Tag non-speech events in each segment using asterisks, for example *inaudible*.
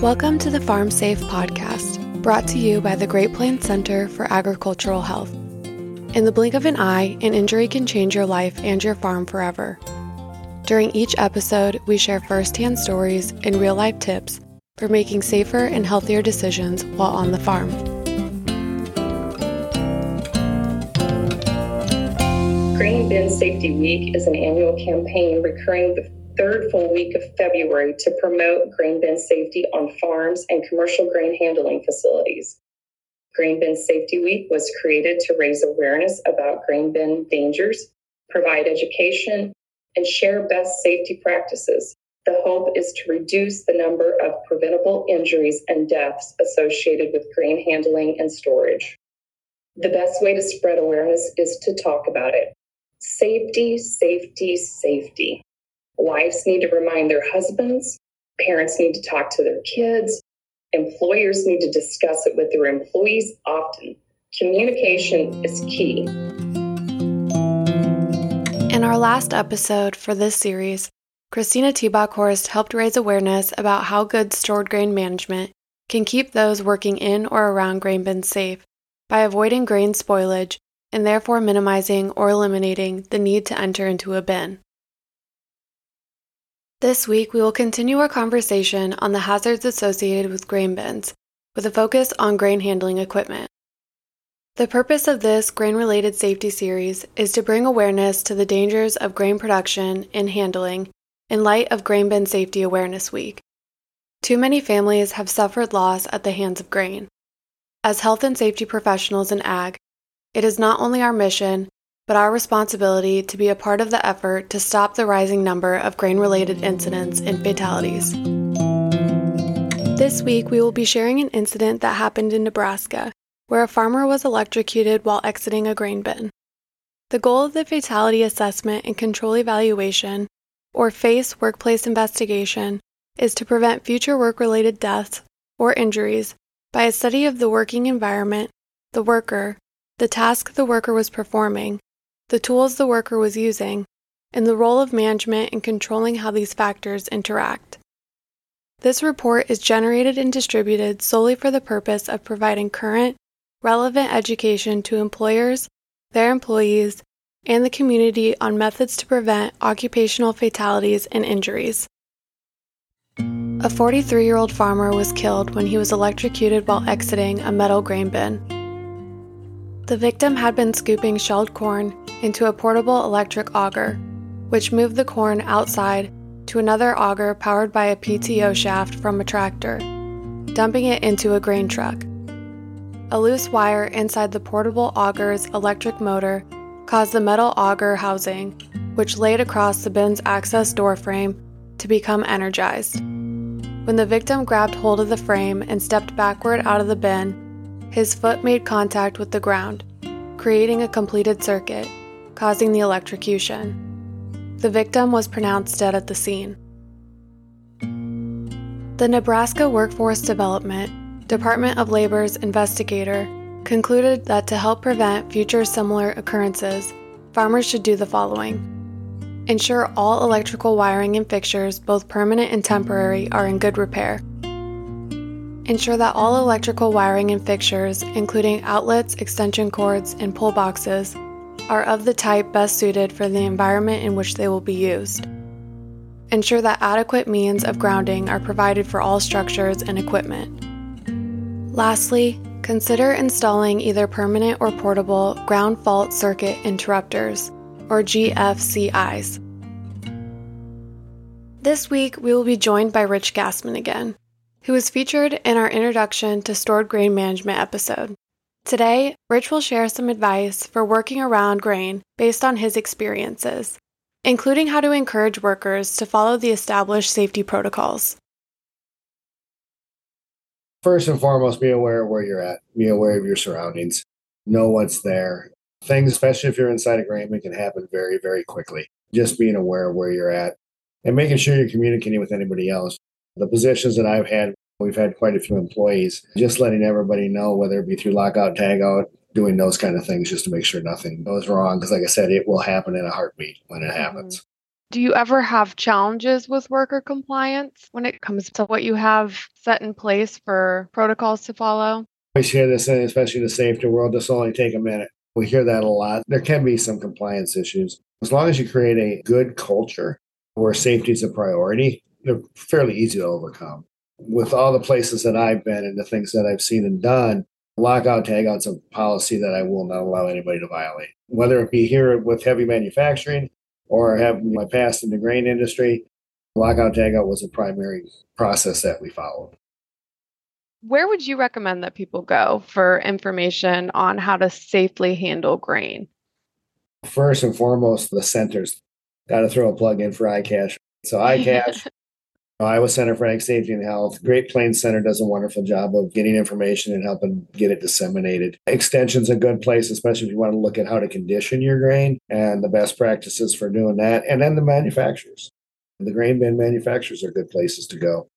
Welcome to the Farm Safe podcast, brought to you by the Great Plains Center for Agricultural Health. In the blink of an eye, an injury can change your life and your farm forever. During each episode, we share firsthand stories and real life tips for making safer and healthier decisions while on the farm. Grain Bin Safety Week is an annual campaign recurring the third full week of February to promote grain bin safety on farms and commercial grain handling facilities. Grain Bin Safety Week was created to raise awareness about grain bin dangers, provide education, and share best safety practices. The hope is to reduce the number of preventable injuries and deaths associated with grain handling and storage. The best way to spread awareness is to talk about it. Safety, safety, safety. Wives need to remind their husbands. Parents need to talk to their kids. Employers need to discuss it with their employees often. Communication is key. In our last episode for this series, Kristina TeBockhorst helped raise awareness about how good stored grain management can keep those working in or around grain bins safe by avoiding grain spoilage and therefore minimizing or eliminating the need to enter into a bin. This week, we will continue our conversation on the hazards associated with grain bins, with a focus on grain handling equipment. The purpose of this grain related safety series is to bring awareness to the dangers of grain production and handling in light of Grain Bin Safety Awareness Week. Too many families have suffered loss at the hands of grain. As health and safety professionals in ag, it is not only our mission, but our responsibility to be a part of the effort to stop the rising number of grain related incidents and fatalities. This week, we will be sharing an incident that happened in Nebraska, where a farmer was electrocuted while exiting a grain bin. The goal of the Fatality Assessment and Control Evaluation, or FACE workplace investigation, is to prevent future work related deaths or injuries by a study of the working environment, the worker, the task the worker was performing, the tools the worker was using, and the role of management in controlling how these factors interact. This report is generated and distributed solely for the purpose of providing current, relevant education to employers, their employees, and the community on methods to prevent occupational fatalities and injuries. A 43 year old farmer was killed when he was electrocuted while exiting a metal grain bin. The victim had been scooping shelled corn into a portable electric auger, which moved the corn outside to another auger powered by a PTO shaft from a tractor, dumping it into a grain truck. A loose wire inside the portable auger's electric motor caused the metal auger housing, which laid across the bin's access door frame, to become energized. When the victim grabbed hold of the frame and stepped backward out of the bin, his foot made contact with the ground, creating a completed circuit causing the electrocution. The victim was pronounced dead at the scene. The Nebraska Workforce Development, Department of Labor's investigator, concluded that to help prevent future similar occurrences, farmers should do the following ensure all electrical wiring and fixtures, both permanent and temporary, are in good repair. Ensure that all electrical wiring and fixtures, including outlets, extension cords, and pull boxes, are of the type best suited for the environment in which they will be used. Ensure that adequate means of grounding are provided for all structures and equipment. Lastly, consider installing either permanent or portable ground fault circuit interrupters, or GFCIs. This week, we will be joined by Rich Gassman again, who was featured in our Introduction to Stored Grain Management episode. Today, Rich will share some advice for working around grain based on his experiences, including how to encourage workers to follow the established safety protocols. First and foremost, be aware of where you're at, be aware of your surroundings, know what's there. Things, especially if you're inside a grain bin, can happen very, very quickly. Just being aware of where you're at and making sure you're communicating with anybody else. The positions that I've had We've had quite a few employees just letting everybody know, whether it be through lockout, tagout, doing those kind of things just to make sure nothing goes wrong. Because, like I said, it will happen in a heartbeat when it mm-hmm. happens. Do you ever have challenges with worker compliance when it comes to what you have set in place for protocols to follow? We hear this, especially in the safety world, this will only take a minute. We hear that a lot. There can be some compliance issues. As long as you create a good culture where safety is a priority, they're fairly easy to overcome. With all the places that I've been and the things that I've seen and done, lockout tagout's a policy that I will not allow anybody to violate. Whether it be here with heavy manufacturing or have my past in the grain industry, lockout tagout was a primary process that we followed. Where would you recommend that people go for information on how to safely handle grain? First and foremost, the centers. Got to throw a plug in for ICASH. So ICASH *laughs* Iowa Center for Ag Safety and Health. Great Plains Center does a wonderful job of getting information and helping get it disseminated. Extension's a good place, especially if you want to look at how to condition your grain and the best practices for doing that. And then the manufacturers. The grain bin manufacturers are good places to go.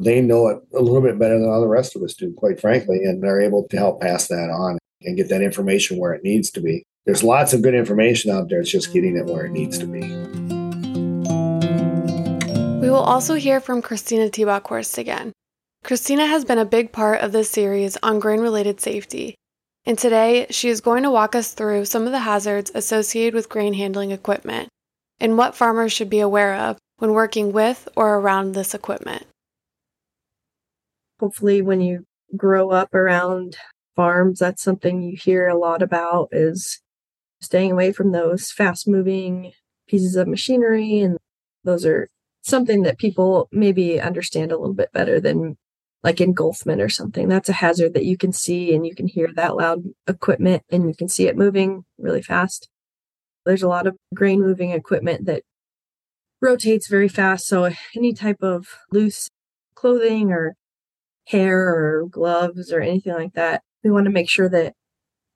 They know it a little bit better than all the rest of us do, quite frankly, and they're able to help pass that on and get that information where it needs to be. There's lots of good information out there. It's just getting it where it needs to be. We will also hear from Kristina TeBockhorst again. Kristina has been a big part of this series on grain related safety, and today she is going to walk us through some of the hazards associated with grain handling equipment and what farmers should be aware of when working with or around this equipment. Hopefully, when you grow up around farms, that's something you hear a lot about is staying away from those fast moving pieces of machinery and those are something that people maybe understand a little bit better than like engulfment or something. That's a hazard that you can see and you can hear that loud equipment and you can see it moving really fast. There's a lot of grain moving equipment that rotates very fast. So any type of loose clothing or hair or gloves or anything like that, we want to make sure that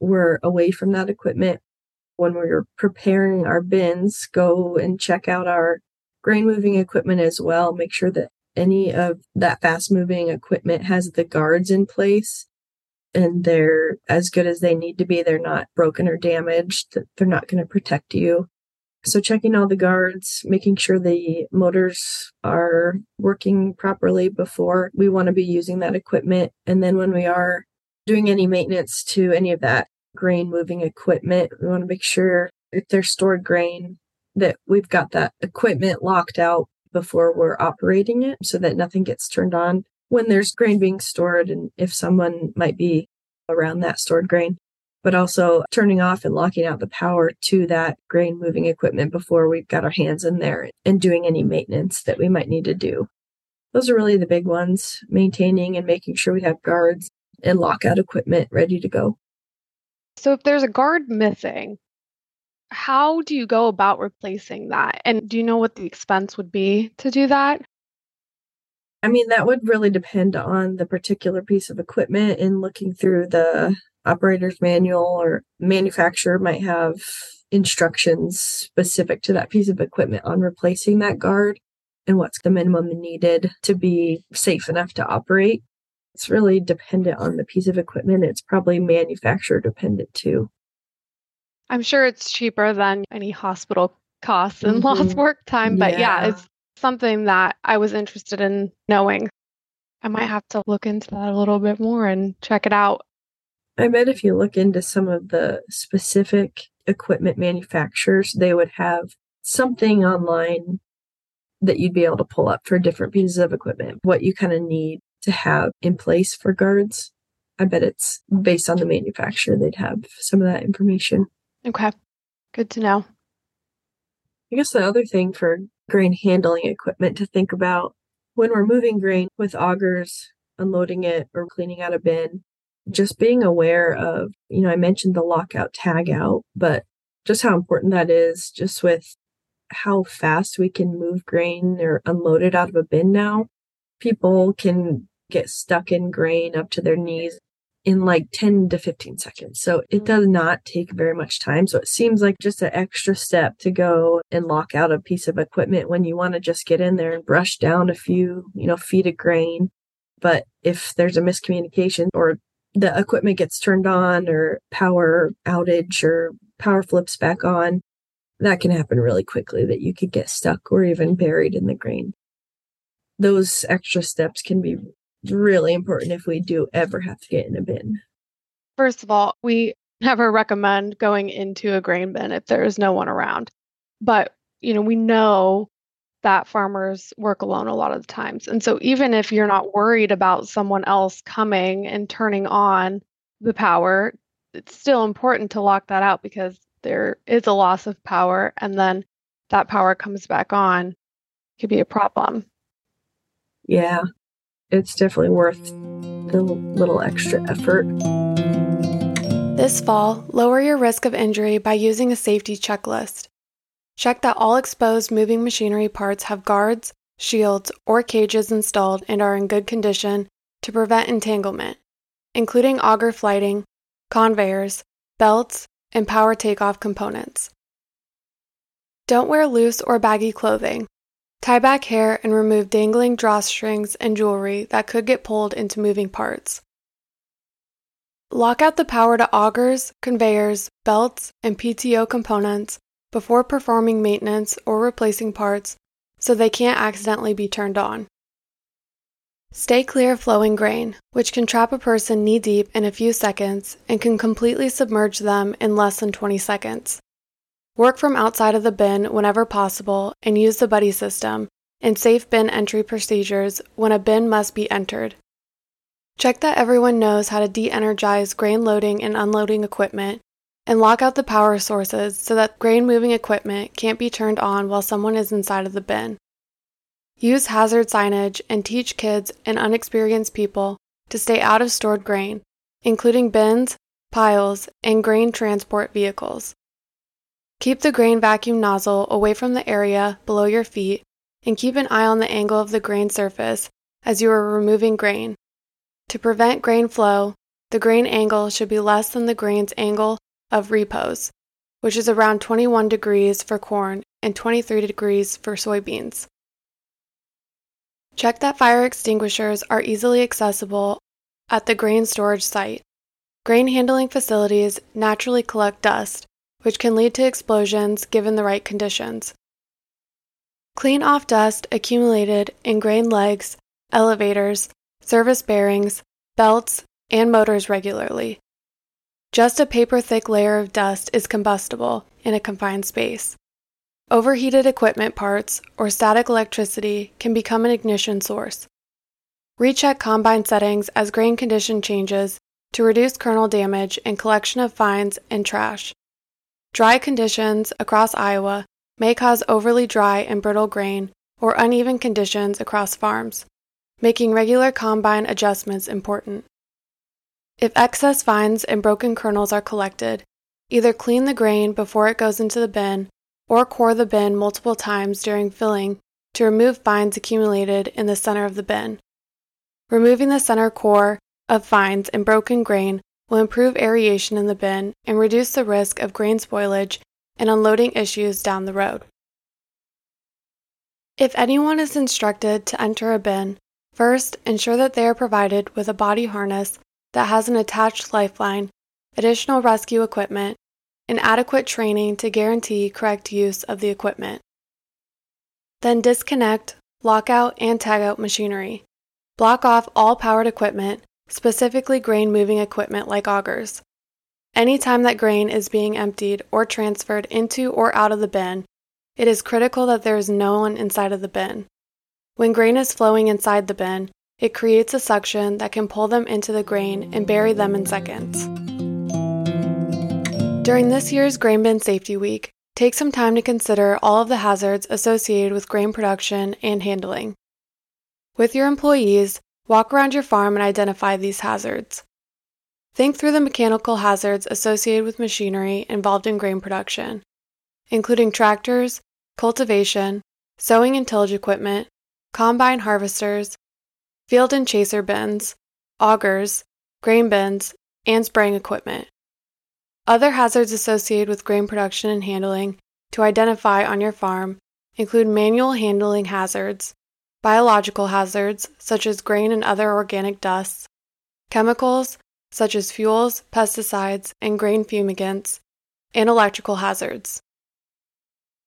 we're away from that equipment. When we're preparing our bins, go and check out our grain moving equipment as well. Make sure that any of that fast moving equipment has the guards in place and they're as good as they need to be. They're not broken or damaged. They're not going to protect you. So checking all the guards, making sure the motors are working properly before we want to be using that equipment. And then when we are doing any maintenance to any of that grain moving equipment, we want to make sure if there's stored grain that we've got that equipment locked out before we're operating it so that nothing gets turned on when there's grain being stored and if someone might be around that stored grain but also turning off and locking out the power to that grain moving equipment before we've got our hands in there and doing any maintenance that we might need to do. Those are really the big ones, maintaining and making sure we have guards and lockout equipment ready to go. So if there's a guard missing, how do you go about replacing that? And do you know what the expense would be to do that? I mean, that would really depend on the particular piece of equipment and looking through the operator's manual or manufacturer might have instructions specific to that piece of equipment on replacing that guard and what's the minimum needed to be safe enough to operate. It's really dependent on the piece of equipment. It's probably manufacturer dependent too. I'm sure it's cheaper than any hospital costs and *laughs* mm-hmm. lost work time. But yeah. yeah, it's something that I was interested in knowing. I might have to look into that a little bit more and check it out. I bet if you look into some of the specific equipment manufacturers, they would have something online that you'd be able to pull up for different pieces of equipment, what you kind of need to have in place for guards. I bet it's based on the manufacturer, they'd have some of that information. Okay. Good to know. I guess the other thing for grain handling equipment to think about when we're moving grain with augers, unloading it or cleaning out a bin, just being aware of, you know, I mentioned the lockout tag out, but just how important that is just with how fast we can move grain or unload it out of a bin now. People can get stuck in grain up to their knees in like 10 to 15 seconds. So it mm-hmm. does not take very much time. So it seems like just an extra step to go and lock out a piece of equipment when you want to just get in there and brush down a few, you know, feet of grain. But if there's a miscommunication or the equipment gets turned on or power outage or power flips back on, that can happen really quickly that you could get stuck or even buried in the grain. Those extra steps can be really important if we do ever have to get in a bin. First of all, we never recommend going into a grain bin if there is no one around. But, you know, we know that farmers work alone a lot of the times. And so even if you're not worried about someone else coming and turning on the power, it's still important to lock that out because there is a loss of power and then that power comes back on could be a problem. Yeah. It's definitely worth the little extra effort. This fall, lower your risk of injury by using a safety checklist. Check that all exposed moving machinery parts have guards, shields, or cages installed and are in good condition to prevent entanglement, including auger flighting, conveyors, belts, and power takeoff components. Don't wear loose or baggy clothing. Tie back hair and remove dangling drawstrings and jewelry that could get pulled into moving parts. Lock out the power to augers, conveyors, belts, and PTO components before performing maintenance or replacing parts so they can't accidentally be turned on. Stay clear of flowing grain, which can trap a person knee deep in a few seconds and can completely submerge them in less than 20 seconds. Work from outside of the bin whenever possible and use the buddy system and safe bin entry procedures when a bin must be entered. Check that everyone knows how to de energize grain loading and unloading equipment and lock out the power sources so that grain moving equipment can't be turned on while someone is inside of the bin. Use hazard signage and teach kids and unexperienced people to stay out of stored grain, including bins, piles, and grain transport vehicles. Keep the grain vacuum nozzle away from the area below your feet and keep an eye on the angle of the grain surface as you are removing grain to prevent grain flow, the grain angle should be less than the grain's angle of repose, which is around 21 degrees for corn and 23 degrees for soybeans. Check that fire extinguishers are easily accessible at the grain storage site. Grain handling facilities naturally collect dust, which can lead to explosions given the right conditions. Clean off dust accumulated in grain legs, elevators, service bearings, belts, and motors regularly. Just a paper thick layer of dust is combustible in a confined space. Overheated equipment parts or static electricity can become an ignition source. Recheck combine settings as grain condition changes to reduce kernel damage and collection of fines and trash. Dry conditions across Iowa may cause overly dry and brittle grain or uneven conditions across farms making regular combine adjustments important. If excess fines and broken kernels are collected, either clean the grain before it goes into the bin or core the bin multiple times during filling to remove fines accumulated in the center of the bin. Removing the center core of fines and broken grain will improve aeration in the bin and reduce the risk of grain spoilage and unloading issues down the road. If anyone is instructed to enter a bin, First, ensure that they are provided with a body harness that has an attached lifeline, additional rescue equipment, and adequate training to guarantee correct use of the equipment. Then disconnect, lockout, and tag out machinery. Block off all powered equipment, specifically grain moving equipment like augers. Any time that grain is being emptied or transferred into or out of the bin, it is critical that there is no one inside of the bin. When grain is flowing inside the bin, it creates a suction that can pull them into the grain and bury them in seconds. During this year's Grain Bin Safety Week, take some time to consider all of the hazards associated with grain production and handling. With your employees, walk around your farm and identify these hazards. Think through the mechanical hazards associated with machinery involved in grain production, including tractors, cultivation, sowing and tillage equipment, combine harvesters, field and chaser bins, augers, grain bins, and spraying equipment. Other hazards associated with grain production and handling to identify on your farm include manual handling hazards, biological hazards such as grain and other organic dusts, chemicals such as fuels, pesticides, and grain fumigants, and electrical hazards.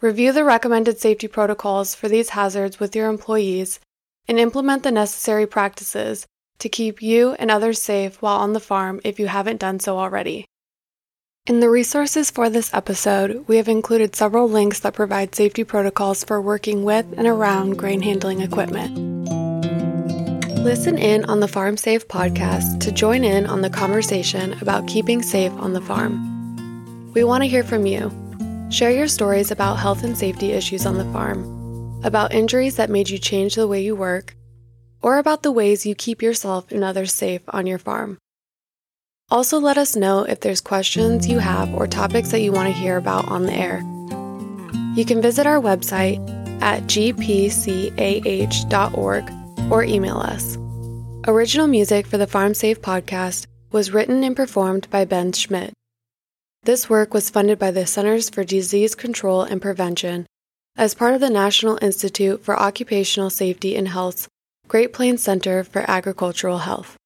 Review the recommended safety protocols for these hazards with your employees and implement the necessary practices to keep you and others safe while on the farm if you haven't done so already. In the resources for this episode, we have included several links that provide safety protocols for working with and around grain handling equipment. Listen in on the Farm Safe podcast to join in on the conversation about keeping safe on the farm. We want to hear from you. Share your stories about health and safety issues on the farm, about injuries that made you change the way you work, or about the ways you keep yourself and others safe on your farm. Also, let us know if there's questions you have or topics that you want to hear about on the air. You can visit our website at gpcah.org or email us. Original music for the Farm Safe podcast was written and performed by Ben Schmidt. This work was funded by the Centers for Disease Control and Prevention as part of the National Institute for Occupational Safety and Health's Great Plains Center for Agricultural Health.